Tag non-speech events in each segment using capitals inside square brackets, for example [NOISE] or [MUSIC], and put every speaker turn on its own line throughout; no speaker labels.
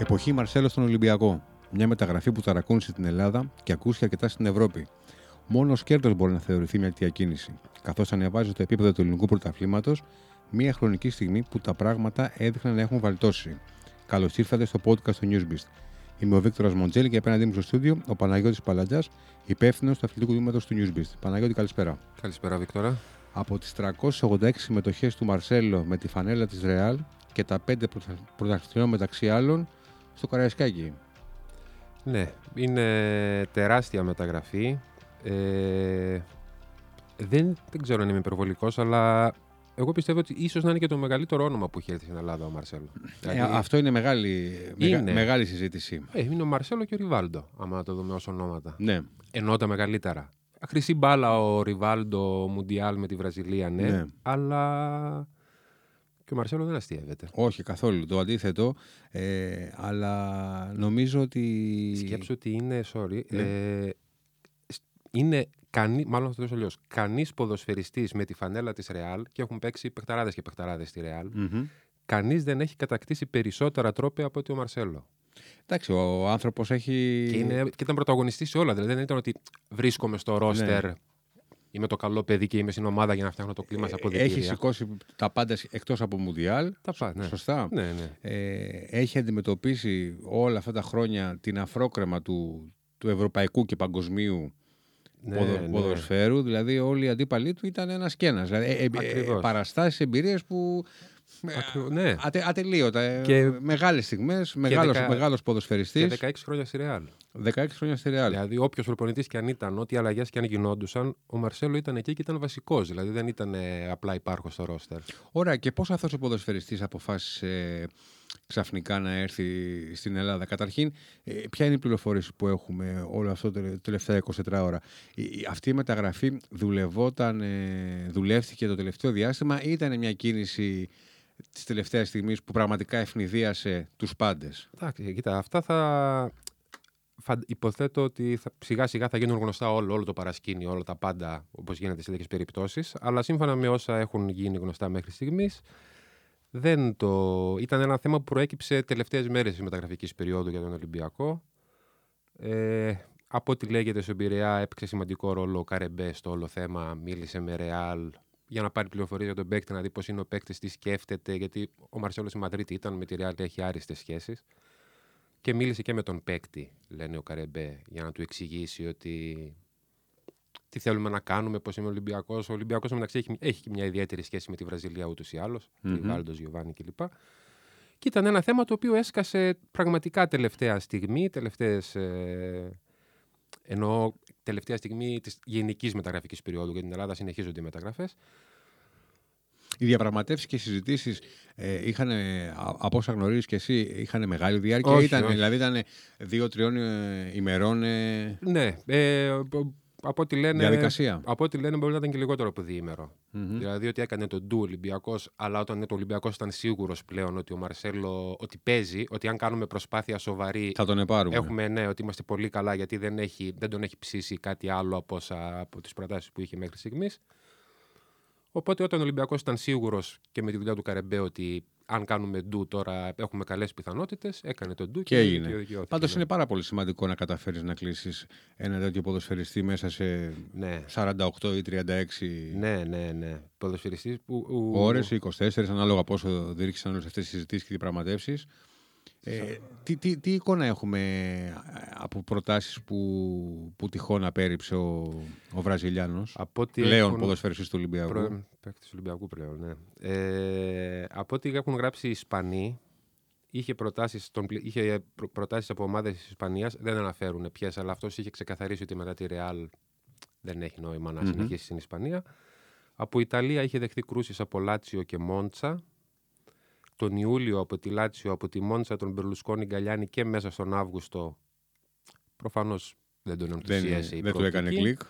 Εποχή Μαρσέλο στον Ολυμπιακό. Μια μεταγραφή που ταρακούνησε την Ελλάδα και ακούστηκε αρκετά στην Ευρώπη. Μόνος ω κέρδος μπορεί να θεωρηθεί μια τέτοια κίνηση, καθώς ανεβάζει το επίπεδο του ελληνικού πρωταθλήματος μια χρονική στιγμή που τα πράγματα έδειχναν να έχουν βαλτώσει. Καλώς ήρθατε στο podcast του Newsbeast. Είμαι ο Βίκτορας Μοντζέλη και απέναντί μου στο στούντιο ο Παναγιώτης Παλατζάς, υπεύθυνος του αθλητικού τμήματο του Newsbeast. Παναγιώτη, καλησπέρα.
Καλησπέρα, Βίκτορα.
Από τις 386 συμμετοχές του Μαρσέλο με τη φανέλα της Ρεάλ και τα 5 πρωταθλητριών μεταξύ άλλων στο Καραϊσκάκι.
Ναι, είναι τεράστια μεταγραφή. Ε, δεν, δεν ξέρω αν είμαι υπερβολικός, αλλά εγώ πιστεύω ότι ίσως να είναι και το μεγαλύτερο όνομα που έχει έρθει στην Ελλάδα ο Μαρσέλο.
Ε, δηλαδή, αυτό είναι μεγάλη,
είναι.
μεγάλη συζήτηση.
Ε, είναι ο Μαρσέλο και ο Ριβάλντο, άμα το δούμε ως ονόματα.
Ναι.
Ενώ τα μεγαλύτερα. Χρυσή μπάλα ο Ριβάλντο Μουντιάλ με τη Βραζιλία, ναι,
Ναι.
αλλά και ο Μαρσέλο δεν αστείευεται.
Όχι καθόλου. Το αντίθετο. Ε, αλλά νομίζω ότι.
Σκέψου ότι είναι, sorry,
Ναι.
ε, σ- είναι κανεί, μάλλον θα το δώσω αλλιώς, κανείς ποδοσφαιριστής με τη φανέλα της Ρεάλ και έχουν παίξει παιχταράδες και παιχταράδες στη Ρεάλ.
Μμμ.
Κανείς δεν έχει κατακτήσει περισσότερα τρόπια από ότι ο Μαρσέλο.
Εντάξει, ο άνθρωπος έχει.
Και, είναι, και ήταν πρωταγωνιστής σε όλα. Δηλαδή δεν ήταν ότι βρίσκομαι στο ρόστερ,
Ναι.
Είμαι το καλό παιδί και είμαι στην ομάδα για να φτιάχνω το κλίμα σε αποδητήρια.
Έχεις σηκώσει τα πάντα εκτός από Μουντιάλ.
Τα πά, ναι.
Σωστά.
Ναι, ναι.
Ε, έχει αντιμετωπίσει όλα αυτά τα χρόνια την αφρόκρεμα του, του ευρωπαϊκού και παγκοσμίου
Ναι,
ποδο-
ναι.
ποδοσφαίρου. Δηλαδή, όλοι οι αντίπαλοι του ήταν ένας και ένας. Δηλαδή, ε, ε,
Ακριβώς.
παραστάσεις, εμπειρίες που.
Ακριβώς, ναι.
Ατε, ατελείωτα. Ε,
Και-
Μεγάλες στιγμές, μεγάλος,
δεκα-
μεγάλος
Και
ποδοσφαιριστής,
16 χρόνια στη Ρεάλ.
16 χρόνια στη Ρεάλ.
Δηλαδή, όποιος προπονητής και αν ήταν, ό,τι αλλαγές και αν γινόντουσαν, ο Μαρσέλο ήταν εκεί και ήταν βασικός. Δηλαδή, δεν ήταν ε, απλά υπάρχος στο ρόστερ.
Ωραία, και πώς αυτός ο ποδοσφαιριστής αποφάσισε ξαφνικά να έρθει στην Ελλάδα; Καταρχήν, ε, ποια είναι η πληροφόρηση που έχουμε όλο αυτό το τελευταία 24 ώρα. Η- η- Αυτή η μεταγραφή δουλευόταν, ε, δουλεύτηκε το τελευταίο διάστημα ή ήταν μια κίνηση της τελευταίας στιγμής που πραγματικά ευνηδίασε τους πάντες.
Εντάξει, κοίτα, αυτά θα. φαν- Υποθέτω ότι θα, σιγά σιγά θα γίνουν γνωστά όλο, όλο το παρασκήνιο, όλα τα πάντα όπως γίνεται σε τέτοιες περιπτώσεις. Αλλά σύμφωνα με όσα έχουν γίνει γνωστά μέχρι στιγμής, δεν το... ήταν ένα θέμα που προέκυψε τελευταίες μέρες της μεταγραφικής περίοδου για τον Ολυμπιακό. Ε, από ό,τι λέγεται στον Πειραιά έπαιξε σημαντικό ρόλο ο Καρεμπέ στο όλο θέμα, μίλησε με Ρεάλ για να πάρει πληροφορίες για τον παίκτη, να δει πώς είναι ο παίκτης, τι σκέφτεται, γιατί ο Μαρσέλο στη Μαδρίτη ήταν με τη Ρεάλ και έχει άριστες σχέσεις. Και μίλησε και με τον παίκτη, λένε ο Καρεμπέ, για να του εξηγήσει ότι τι θέλουμε να κάνουμε, πώς είναι ο Ολυμπιακός. Ο Ολυμπιακός μεταξύ έχει, έχει και μια ιδιαίτερη σχέση με τη Βραζιλία ούτως ή άλλως.
Μμμ.
Ριβάλντο, Γιωβάνι κλπ. Και ήταν ένα θέμα το οποίο έσκασε πραγματικά τελευταία στιγμή, τελευταίες, ε, ενώ τελευταία στιγμή της γενικής μεταγραφικής περίοδου για την Ελλάδα συνεχίζονται οι μεταγραφές.
Οι διαπραγματεύσεις και οι συζητήσεις ε, είχαν, ε, α- από όσα γνωρίζεις και εσύ, είχαν μεγάλη διάρκεια.
Όχι,
ήταν,
όχι.
Δηλαδή ήταν δύο-τριών ε, ημερών ε,
Ναι, ε, από- από ό,τι λένε,
διαδικασία.
από ό,τι λένε μπορεί να ήταν και λιγότερο από διήμερο.
Μμμ.
Δηλαδή ότι έκανε τον ντου Ολυμπιακός, αλλά όταν το Ολυμπιακός ήταν σίγουρος πλέον ότι ο Μαρσέλο ότι παίζει, ότι αν κάνουμε προσπάθεια σοβαρή.
Θα τον επάρουμε.
Έχουμε ναι, ότι είμαστε πολύ καλά γιατί δεν, έχει, δεν τον έχει ψήσει κάτι άλλο από, όσα- από τις προτάσεις που είχε μέχρι στιγμής. Οπότε όταν ο Ολυμπιακός ήταν σίγουρος και με τη δουλειά του Καρεμπέ ότι αν κάνουμε ντου τώρα έχουμε καλές πιθανότητες, έκανε τον ντου
Και
και,
έγινε.
δικαιώθηκε,
Πάντως
ναι.
είναι πάρα πολύ σημαντικό να καταφέρεις να κλείσεις ένα τέτοιο ποδοσφαιριστή μέσα σε
Ναι,
48 ή 36
ναι, ναι, ναι. Ποδοσφαιριστής που... ου-
ώρες ή 24, ανάλογα πόσο διήρξαν όλε αυτές τις συζητήσεις και διαπραγματεύσει. Ε, τι, τι, τι εικόνα έχουμε από προτάσεις που, που τυχόν απέρριψε ο, ο Βραζιλιάνος,
από ό,τι
πλέον
έχουν-
ποδοσφαιριστής του Ολυμπιακού.
Πρώην παίκτης του Ολυμπιακού πλέον, ναι. Ε, από ό,τι έχουν γράψει οι Ισπανοί, είχε προτάσεις, τον, πλη- είχε προ- προτάσεις από ομάδες της Ισπανίας, δεν αναφέρουν ποιες, αλλά αυτός είχε ξεκαθαρίσει ότι μετά τη Ρεάλ δεν έχει νόημα να
Μμμ.
συνεχίσει στην Ισπανία. Από Ιταλία είχε δεχθεί κρούσεις από Λάτσιο και Μόντσα. Τον Ιούλιο από τη Λάτσιο, από τη Μόντσα, τον Μπερλουσκόνη Γκαλιάνη και μέσα στον Αύγουστο. Προφανώς δεν τον
δεν
ενθουσίασε η
δεν του έκανε
προοπτική.
κλικ.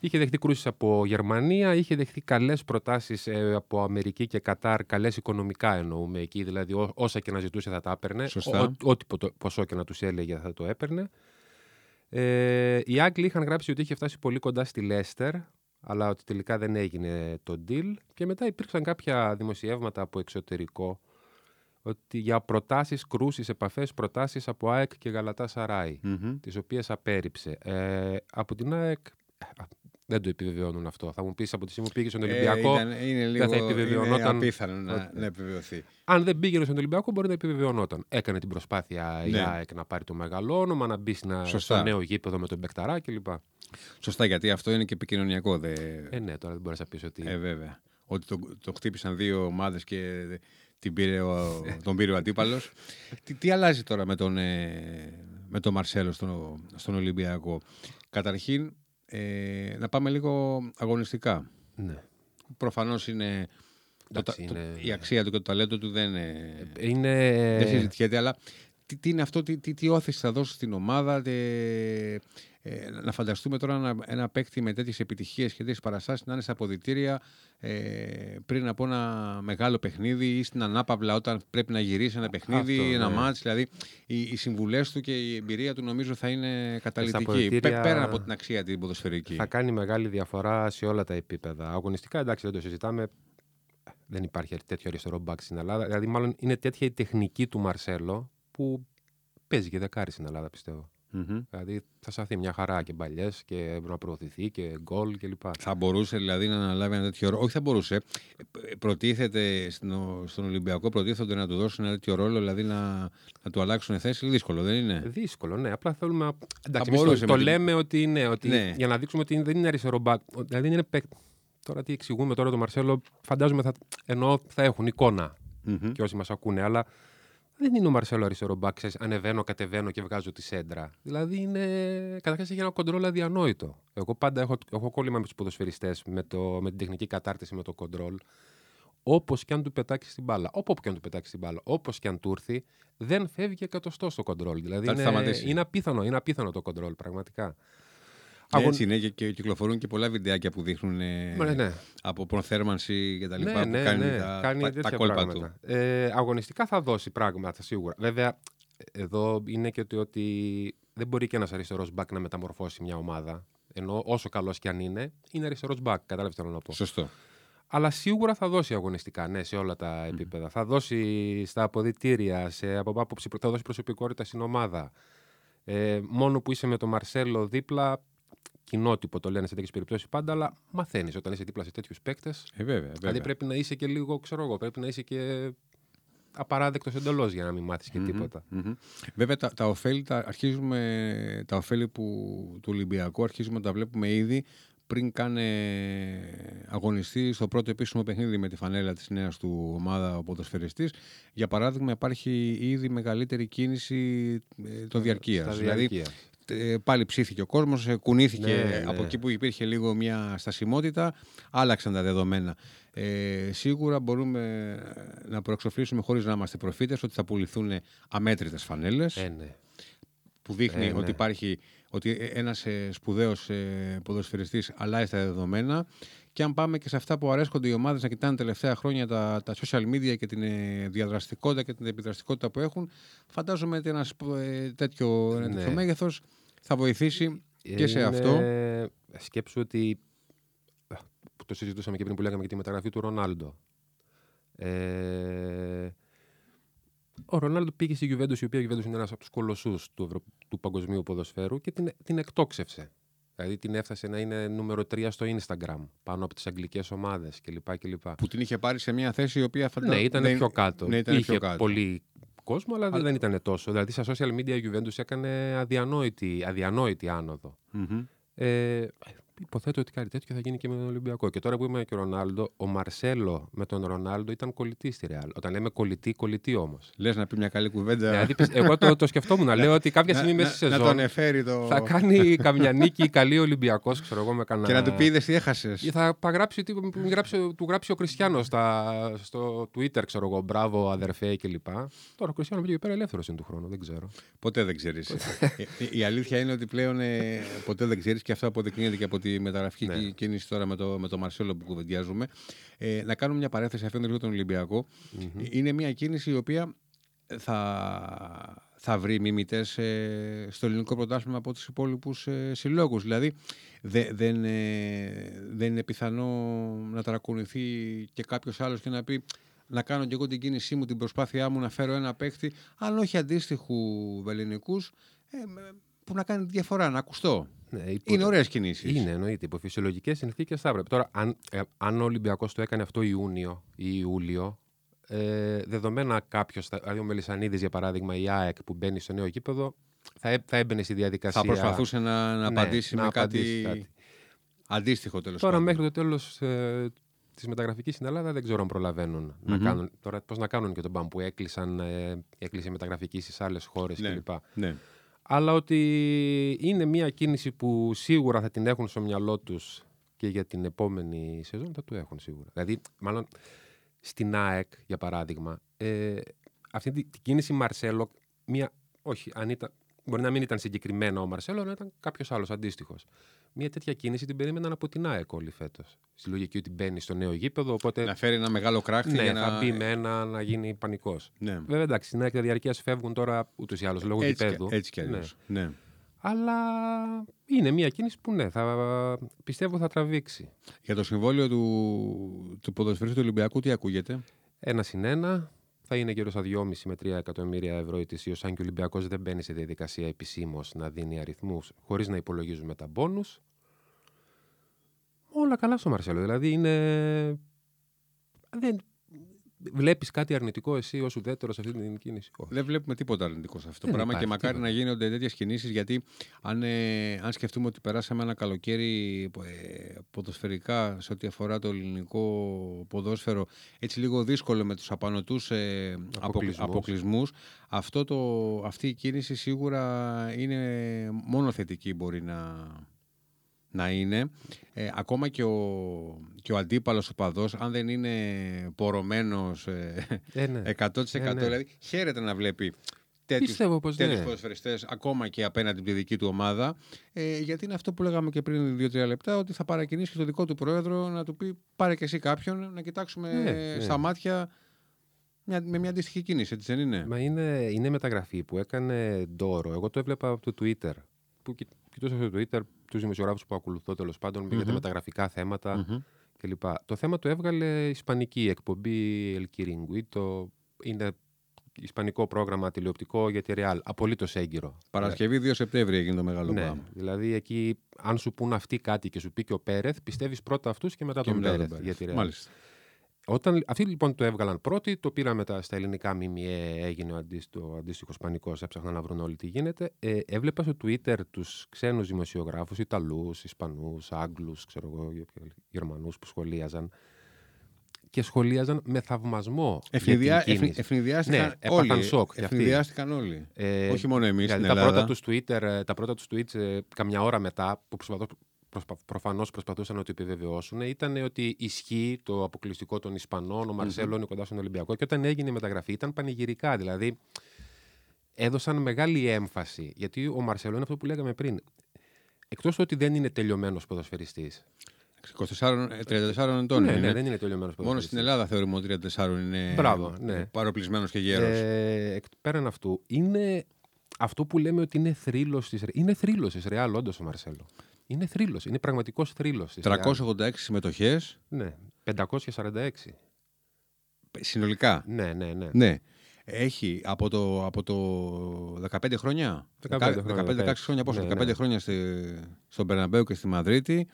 Είχε δεχτεί κρούσεις από Γερμανία, είχε δεχτεί καλές προτάσεις ε, από Αμερική και Κατάρ, καλές οικονομικά εννοούμε εκεί, δηλαδή ό, όσα και να ζητούσε θα τα έπαιρνε,
Σωστά.
Ό, ό,τι πο- ποσό και να τους έλεγε θα το έπαιρνε. Ε, οι Άγγλοι είχαν γράψει ότι είχε φτάσει πολύ κοντά στη Λέστερ, αλλά ότι τελικά δεν έγινε το deal και μετά υπήρξαν κάποια δημοσιεύματα από εξωτερικό ότι για προτάσεις, κρούσεις, επαφές, προτάσεις από ΑΕΚ και Γαλατά Σαράι,
Μμμ.
τις οποίες απέρριψε. Ε, από την ΑΕΚ ε, δεν το επιβεβαιώνουν αυτό. Θα μου πεις από τη στιγμή που πήγε στον
Ε,
Ολυμπιακό,
ήταν- είναι λίγο
θα
είναι
επιβεβαιωνόταν
απίθανο να,
ότι-
να επιβεβαιωθεί.
αν δεν πήγαινε στον Ολυμπιακό μπορεί να επιβεβαιωνόταν. Έκανε την προσπάθεια η
Ναι.
ΑΕΚ να πάρει το μεγάλο όνομα, να μπει στην-
Σωστά.
στο νέο γήπεδο με τον Μπεκταρά κλπ.
Σωστά, γιατί αυτό είναι και επικοινωνιακό. Δε...
Ε, ναι, τώρα δεν μπορείς να πεις ότι.
Ε, βέβαια. Ότι το, το χτύπησαν δύο ομάδες και την πήρε ο, [LAUGHS] τον πήρε ο αντίπαλος. τι, τι αλλάζει τώρα με τον, ε, με τον Μαρσέλο στον, στον Ολυμπιακό; Καταρχήν, ε, να πάμε λίγο αγωνιστικά.
ναι.
Προφανώς είναι, το,
Εντάξει,
το-
είναι-
η αξία του και το ταλέντο του δεν, ε,
Είναι.
δεν συζητιέται, αλλά τι, τι είναι αυτό, τι, τι, τι όθηση θα δώσει στην ομάδα. τε, ε, να φανταστούμε τώρα ένα, ένα παίκτη με τέτοιες επιτυχίες και τέτοιες παραστάσεις να είναι στα αποδητήρια ε, πριν από ένα μεγάλο παιχνίδι ή στην ανάπαυλα όταν πρέπει να γυρίσει ένα παιχνίδι,
Αυτό,
ένα
ναι.
μάτς. Δηλαδή οι, οι συμβουλές του και η εμπειρία του νομίζω θα είναι καταλητική.
αποδυτήρια
Πέ- Πέραν από την αξία την ποδοσφαιρική.
Θα κάνει μεγάλη διαφορά σε όλα τα επίπεδα. Αγωνιστικά, εντάξει, δεν το συζητάμε. Δεν υπάρχει τέτοιο αριστερό μπακ στην Ελλάδα. Δηλαδή, μάλλον είναι τέτοια η τεχνική του Μαρσέλο που παίζει και δεκάρι στην Ελλάδα, πιστεύω.
Μμμ.
Δηλαδή, θα σταθεί μια χαρά και μπαλιέ και να προωθηθεί και γκολ κλπ.
Θα μπορούσε δηλαδή να αναλάβει ένα τέτοιο ρόλο. Όχι, θα μπορούσε. Ε, Προτίθεται στο- στον Ολυμπιακό, προτίθεται να του δώσουν ένα τέτοιο ρόλο, δηλαδή να, να του αλλάξουν θέση. Δύσκολο, δεν είναι;
Δύσκολο, ναι. Απλά θέλουμε. να- Εντάξει, εμείς
μπορούσε
το, το
με την-
λέμε ότι είναι. Ότι
Ναι.
Για να δείξουμε ότι δεν είναι αριστερό μπακ. Δηλαδή, είναι παίκ- Τώρα τι εξηγούμε τώρα το Μαρσέλο, φαντάζομαι θα, εννοώ θα έχουν εικόνα
Μμμ.
και όσοι μας ακούνε, αλλά δεν είναι ο Μαρσέλο αριστερό μπακ. ξέρεις, Ανεβαίνω, κατεβαίνω και βγάζω τη σέντρα. Δηλαδή είναι. Καταρχάς έχει ένα κοντρόλ αδιανόητο. Εγώ πάντα έχω, έχω κόλλημα με τους ποδοσφαιριστές με, το, με την τεχνική κατάρτιση με το κοντρόλ. Όπως και αν του πετάξει την μπάλα, όπου και αν του πετάξει την μπάλα, όπως και αν του έρθει, δεν φεύγει εκατοστό στο κοντρόλ. Δηλαδή
Θα τη
είναι,
σταματήσει.
είναι απίθανο, είναι απίθανο το κοντρόλ, πραγματικά.
Ναι,
Αγων-
Έτσι είναι και, και κυκλοφορούν και πολλά βιντεάκια που δείχνουν ε,
Ναι, ναι.
από προθέρμανση και τα λοιπά
Ναι,
που
ναι,
κάνει
ναι.
τα,
κάνει
τα, τα
τέτοια
κόλπα
πράγματα.
του.
Ε, αγωνιστικά θα δώσει πράγματα σίγουρα. Βέβαια, εδώ είναι και το ότι δεν μπορεί και ένας αριστερός μπακ να μεταμορφώσει μια ομάδα. Ενώ όσο καλός κι αν είναι, είναι αριστερός μπακ. Κατάλαβες τι θέλω να πω.
Σωστό.
Αλλά σίγουρα θα δώσει αγωνιστικά, ναι, σε όλα τα επίπεδα. Θα δώσει στα αποδητήρια, σε, από άποψη, θα δώσει προσωπικότητα στην ομάδα. Ε, μόνο που είσαι με τον Μαρσέλο δίπλα, κοινότυπο το λένε σε τέτοιες περιπτώσεις πάντα, αλλά μαθαίνεις όταν είσαι δίπλα σε τέτοιους παίκτες.
Ε, βέβαια, βέβαια.
Δηλαδή πρέπει να είσαι και λίγο, ξέρω εγώ, πρέπει να είσαι και απαράδεκτος εντελώς για να μην μάθεις και
Μμμ,
τίποτα.
μμμ. Βέβαια τα, τα ωφέλη, τα, αρχίζουμε, τα ωφέλη που, του Ολυμπιακού αρχίζουμε να τα βλέπουμε ήδη πριν καν ε, αγωνιστεί στο πρώτο επίσημο παιχνίδι με τη φανέλα της νέας του ομάδα ο ποδοσφαιριστής. Για παράδειγμα υπάρχει ήδη μεγαλύτερη κίνηση ε, το διαρκείας.
Στα
Δηλαδή
διαρκείας.
ε, πάλι ψήθηκε ο κόσμος, ε, κουνήθηκε
Ναι,
από
ναι.
εκεί που υπήρχε λίγο μια στασιμότητα, άλλαξαν τα δεδομένα. Ε, σίγουρα μπορούμε ε, να προεξοφλήσουμε χωρίς να είμαστε προφήτες ότι θα πουληθούν αμέτρητες φανέλες
Ε, ναι.
που δείχνει
ε, ναι.
ότι υπάρχει ότι ε, ένας ε, σπουδαίος ε, ποδοσφαιριστής αλλάζει τα δεδομένα και αν πάμε και σε αυτά που αρέσκονται οι ομάδες να κοιτάνε τελευταία χρόνια τα, τα social media και την ε, διαδραστικότητα και την επιδραστικότητα που έχουν φαντάζομαι ότι ένας ε, τέτοιο, ένα
Ναι.
τέτοιο μέγεθος θα βοηθήσει και σε
Είναι-
αυτό.
Σκέψου ότι. που το συζητούσαμε και πριν που λέγαμε για τη μεταγραφή του Ρονάλντο. Ε, ο Ρονάλντο πήγε στη Juventus, η οποία η Juventus είναι ένας από τους κολοσσούς του, Ευρω... του παγκοσμίου ποδοσφαίρου και την, την εκτόξευσε. Δηλαδή την έφτασε να είναι νούμερο 3 στο Instagram, πάνω από τις αγγλικές ομάδες κλπ. κλπ.
που την είχε πάρει σε μια θέση η οποία
Ναι,
φαντάζομαι.
ήταν πιο κάτω.
Ναι, ήταν
Είχε
πιο κάτω.
πολύ κόσμο, αλλά,
Αλλά-
δεν ήταν τόσο. Δηλαδή στα social media η Juventus έκανε αδιανόητη, αδιανόητη άνοδο.
Μμμ.
Ε, υποθέτω ότι κάτι τέτοιο θα γίνει και με τον Ολυμπιακό. Και τώρα που είμαι και ο Ρονάλντο, ο Μαρσέλο με τον Ρονάλντο ήταν κολλητή στη Ρεάλ. Όταν λέμε κολλητή, κολλητή όμως.
Λες να πει μια καλή κουβέντα.
δηλαδή, πι- εγώ το, το σκεφτόμουν. λέω ότι κάποια στιγμή μέσα στη
να, να
σεζόν
τον εφέρει το...
θα κάνει καμιά νίκη καλή Ολυμπιακός, ξέρω εγώ με κανένα.
και να του πει είδες τι έχασες.
Ή θα παγράψει, τι, μου γράψει, του γράψει ο Κριστιανό στο Twitter, ξέρω εγώ, μπράβο αδερφέ κλπ. Τώρα ο Κριστιανό πήγε πέρα ελεύθερος είναι του χρόνου, δεν ξέρω.
Ποτέ δεν ξέρεις. η αλήθεια είναι ότι πλέον ε, ποτέ δεν ξέρεις και αυτό αποδεικνύεται και από τη μεταγραφική
Ναι.
κι- κίνηση τώρα με το, με το Μαρσέλο που κουβεντιάζουμε. Ε, να κάνουμε μια παρέθεση αφήνοντα λίγο τον Ολυμπιακό. Είναι μια κίνηση η οποία θα, θα βρει μιμητές ε, στο ελληνικό πρωτάθλημα από τους υπόλοιπους ε, συλλόγους. Δηλαδή δε- δεν, ε, δεν είναι πιθανό να ταρακουνηθεί και κάποιος άλλος και να πει να κάνω και εγώ την κίνησή μου, την προσπάθειά μου να φέρω ένα παίχτη, αν όχι αντίστοιχου ελληνικού, ε, που να κάνει διαφορά, να ακουστώ.
Ναι, υπό...
Είναι ωραίες κινήσεις.
Είναι, εννοείται. Υπό φυσιολογικές συνθήκες θα έπρεπε. Τώρα, αν, ε, αν ο Ολυμπιακός το έκανε αυτό Ιούνιο ή Ιούλιο, ε, δεδομένα κάποιος, δηλαδή ο Μελισανίδης για παράδειγμα, η ΑΕΚ που μπαίνει στο νέο γήπεδο, θα, θα έμπαινε στη διαδικασία.
Θα προσπαθούσε να, να
Ναι,
απαντήσει
να
με
απαντήσει
κάτι,
κάτι.
αντίστοιχο τέλος
Τώρα
πάντων.
μέχρι το τέλος ε, της μεταγραφικής στην Ελλάδα δεν ξέρω αν προλαβαίνουν να
Μμμ.
κάνουν. Τώρα πώς να κάνουν και τον μπαμ που έκλεισαν, ε, έκλεισε η μεταγραφική στις άλλες χώρες
Ναι.
κλπ.
Ναι.
Αλλά ότι είναι μια κίνηση που σίγουρα θα την έχουν στο μυαλό τους και για την επόμενη σεζόν θα το έχουν σίγουρα. Δηλαδή, μάλλον στην ΑΕΚ, για παράδειγμα, ε, αυτή την την κίνηση Μαρσέλο, μια, όχι, αν ήταν, μπορεί να μην ήταν συγκεκριμένα ο Μαρσέλο, αλλά ήταν κάποιος άλλος αντίστοιχος. Μια τέτοια κίνηση την περίμεναν από την ΑΕΚ όλοι φέτος. Στη λογική ότι μπαίνει στο νέο γήπεδο, οπότε
Να φέρει ένα μεγάλο κράχτη
ναι,
για
θα
να.
μπει με ένα να γίνει πανικός.
Ναι.
Βέβαια, εντάξει, στην ΑΕΚ τα διαρκεία φεύγουν τώρα ούτως ή άλλως λόγω
Έτσι,
γηπέδου.
και, έτσι κι
Ναι.
αλλιώς. Ναι.
Αλλά είναι μια κίνηση που ναι, θα, πιστεύω θα τραβήξει.
Για το συμβόλαιο του, του ποδοσφαιριστή του Ολυμπιακού, τι ακούγεται;
Ένα συν ένα θα είναι γύρω στα 2,5 με 3 εκατομμύρια ευρώ ετησίως, αν και ο Ολυμπιακός δεν μπαίνει σε διαδικασία επισήμως να δίνει αριθμούς χωρίς να υπολογίζουμε τα μπόνους. Όλα καλά στο Μαρσέλο. Δηλαδή είναι. Δεν... Βλέπεις κάτι αρνητικό εσύ ως ουδέτερος σε αυτή την κίνηση; Όχι.
Δεν βλέπουμε τίποτα αρνητικό σε αυτό το
Δεν
πράγμα και
υπάρχει
μακάρι
τίποτα.
να γίνονται τέτοιες κινήσεις γιατί αν, ε, αν σκεφτούμε ότι περάσαμε ένα καλοκαίρι ε, ποδοσφαιρικά σε ό,τι αφορά το ελληνικό ποδόσφαιρο έτσι λίγο δύσκολο με τους απανοτούς ε,
Αποκλεισμούς.
αποκλεισμούς, αυτό το, αυτή η κίνηση σίγουρα είναι μόνο θετική μπορεί να, να είναι. Ε, ακόμα και ο, και ο αντίπαλος οπαδός, αν δεν είναι πορωμένος ε,
Ε, ναι. [LAUGHS]
100%
Ε, ναι.
δηλαδή χαίρεται να βλέπει τέτοιους,
Πιστεύω πως
τέτοιους
ναι.
ποδοσφαιριστές ακόμα και απέναντι από τη δική του ομάδα ε, γιατί είναι αυτό που λέγαμε και πριν 2-3 λεπτά ότι θα παρακινήσει το δικό του πρόεδρο να του πει πάρε και εσύ κάποιον να κοιτάξουμε
Ναι, ναι.
στα μάτια μια, με μια αντίστοιχη κίνηση, έτσι δεν είναι;
Μα είναι, είναι μεταγραφή που έκανε Ντόρο. Εγώ το έβλεπα από το Twitter. Που κοι- κοιτούσα στο Twitter τους δημοσιογράφους που ακολουθώ τέλος πάντων για τα μεταγραφικά θέματα
Μμμ.
κλπ. Το θέμα το έβγαλε η Ισπανική εκπομπή El Kiringuito. Είναι ισπανικό πρόγραμμα τηλεοπτικό για τη Real. Απολύτως έγκυρο.
Παρασκευή 2 Σεπτέμβρη έγινε το μεγάλο
Ναι,
πράγμα.
δηλαδή εκεί, αν σου πούν αυτοί κάτι και σου πει και ο Πέρεθ, πιστεύεις πρώτα αυτούς και μετά
Και
τον
μετά τον
Πέρεθ
Πέρεθ.
για τη Real.
Μάλιστα.
Όταν, αυτοί λοιπόν το έβγαλαν πρώτοι, το πήραν μετά στα ελληνικά ΜΜΕ, έγινε ο, αντίστοιχο, ο αντίστοιχος πανικός, έψαχναν να βρουν όλοι τι γίνεται. Ε, έβλεπα στο Twitter τους ξένους δημοσιογράφους, Ιταλούς, Ισπανούς, Άγγλους, ξέρω εγώ, Γερμανούς που σχολίαζαν και σχολίαζαν με θαυμασμό
Ευνηδιά,
για την
ευνη-
κίνηση.
ευνηδιάστηκαν
Ναι, έπαθαν
όλοι.
σοκ κι αυτοί.
Ευνηδιάστηκαν όλοι.
Ε,
Όχι μόνο εμείς
δηλαδή
στην
τα
Ελλάδα.
πρώτα τους Twitter, ε, τα πρώτα τους tweets ε, καμιά ώρα μετά που προσπαθώ, προσπα, προφανώς προσπαθούσαν να το επιβεβαιώσουν ήταν ότι ισχύει το αποκλειστικό των Ισπανών, ο μαρσελο είναι κοντά στον Ολυμπιακό και όταν έγινε η μεταγραφή ήταν πανηγυρικά δηλαδή έδωσαν μεγάλη έμφαση γιατί ο Μαρσέλο είναι αυτό που λέγαμε πριν εκτός του ότι δεν είναι τελειωμένος ποδοσφαιριστής
24, ε, 34 ετών
ναι,
είναι.
ναι, δεν είναι τελειωμένος
Μόνο
ποδοσφαιριστής
στην Ελλάδα θεωρούμε ότι 34 είναι
Μπράβο, ναι.
παροπλισμένος και γέρος.
Ε, εκ- πέραν αυτού, είναι αυτό που λέμε ότι είναι θρύλος της, Ρε- είναι θρύλος της Ρεάλ, όντως ο Μαρσέλο. Είναι θρύλος, είναι πραγματικός θρύλος της Ρεάλ.
386 συμμετοχές
Ναι, 546.
συνολικά.
Ναι, ναι, ναι.
Ναι. Έχει από το, από το 15 χρόνια;
15 χρόνια,
15-16 χρόνια πόσο,
Ναι,
15
ναι.
χρόνια στη, στον Περναμπέου και στη Μαδρίτη.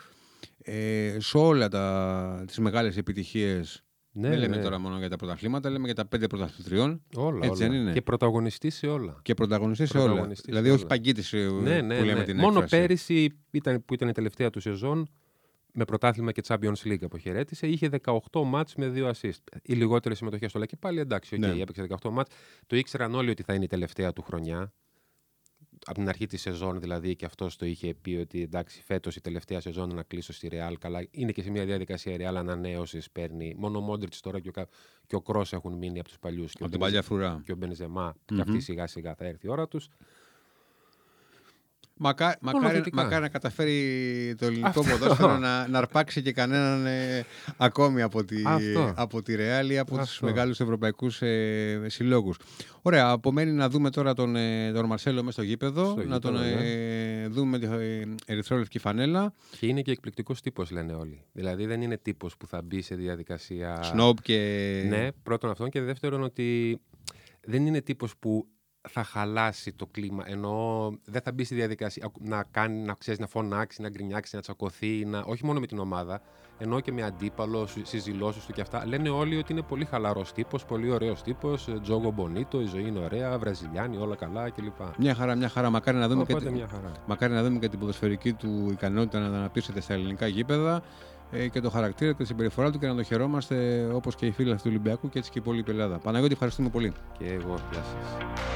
Ε, σε όλα τα, τις μεγάλες επιτυχίες
ναι,
δεν λέμε
ναι.
τώρα μόνο για τα πρωταθλήματα, λέμε για τα πέντε πρωταθλητριών
Όλα,
Έτσι
όλα.
δεν είναι.
Και πρωταγωνιστής σε όλα.
και πρωταγωνιστές σε όλα.
Πρωταγωνιστής σε
Δηλαδή
όλα.
όχι παγκίτης ε,
ναι, ναι,
που λέμε
ναι.
την
Μόνο
έκφραση.
πέρυσι ήταν, που ήταν η τελευταία του σεζόν με πρωτάθλημα και Champions League αποχαιρέτησε. Είχε 18 ματς με 2 assist. Οι λιγότερες συμμετοχές στο και πάλι εντάξει, οκ,
Ναι.
έπαιξε 18 ματς. Το ήξεραν όλοι ότι θα είναι η τελευταία του χρονιά. Από την αρχή της σεζόν δηλαδή και αυτός το είχε πει ότι εντάξει, φέτος η τελευταία σεζόν να κλείσω στη Real. Καλά, είναι και σε μια διαδικασία η Real ανανέωσης. Παίρνει. Μόνο ο Μόντριτς τώρα και ο, Κα- και ο Κρόος έχουν μείνει από τους παλιούς.
Από την παλιά φρουρά.
Και ο Μπενζεμά. Και αυτοί σιγά σιγά θα έρθει η ώρα τους.
Μακά, μακάρι,
θετικά.
μακάρι να καταφέρει το ελληνικό
Αυτό.
ποδόσφαιρο να, να αρπάξει και κανέναν ε, ακόμη από τη,
Αυτό.
από τη Ρεάλ ή από τους
Αυτό.
μεγάλους ευρωπαϊκούς ε, συλλόγους. Ωραία, απομένει να δούμε τώρα τον, ε, τον Μαρσέλο μέσα στο γήπεδο,
Στο
να τον
γήπεδο, ναι.
ε, δούμε με τη ε, ερυθρόλευκη φανέλα,
Και είναι και εκπληκτικός τύπος, λένε όλοι. Δηλαδή δεν είναι τύπος που θα μπει σε διαδικασία.
σνόμπ και...
Ναι, πρώτον αυτόν. Και δεύτερον ότι δεν είναι τύπος που θα χαλάσει το κλίμα. Ενώ δεν θα μπει στη διαδικασία να κάνει, να ξέρεις, να φωνάξει, να γκρινιάξει, να τσακωθεί. Να... Όχι μόνο με την ομάδα, ενώ και με αντίπαλο, στι δηλώσει του και αυτά. Λένε όλοι ότι είναι πολύ χαλαρός τύπος, πολύ ωραίος τύπος, τζόγο μπονίτο, η ζωή είναι ωραία, βραζιλιάνοι, όλα καλά κλπ.
Μια χαρά, μια χαρά. Μακάρι να δούμε, και,
Οπότε
τη-
μια χαρά.
μακάρι να δούμε και την ποδοσφαιρική του ικανότητα να αναπτύσσεται στα ελληνικά γήπεδα ε, και το χαρακτήρα και τη συμπεριφορά του και να το χαιρόμαστε όπως και οι φίλοι του Ολυμπιακού και έτσι και η υπόλοιπη Ελλάδα. Παναγιώτη, ευχαριστούμε πολύ.
Και εγώ, γεια σας.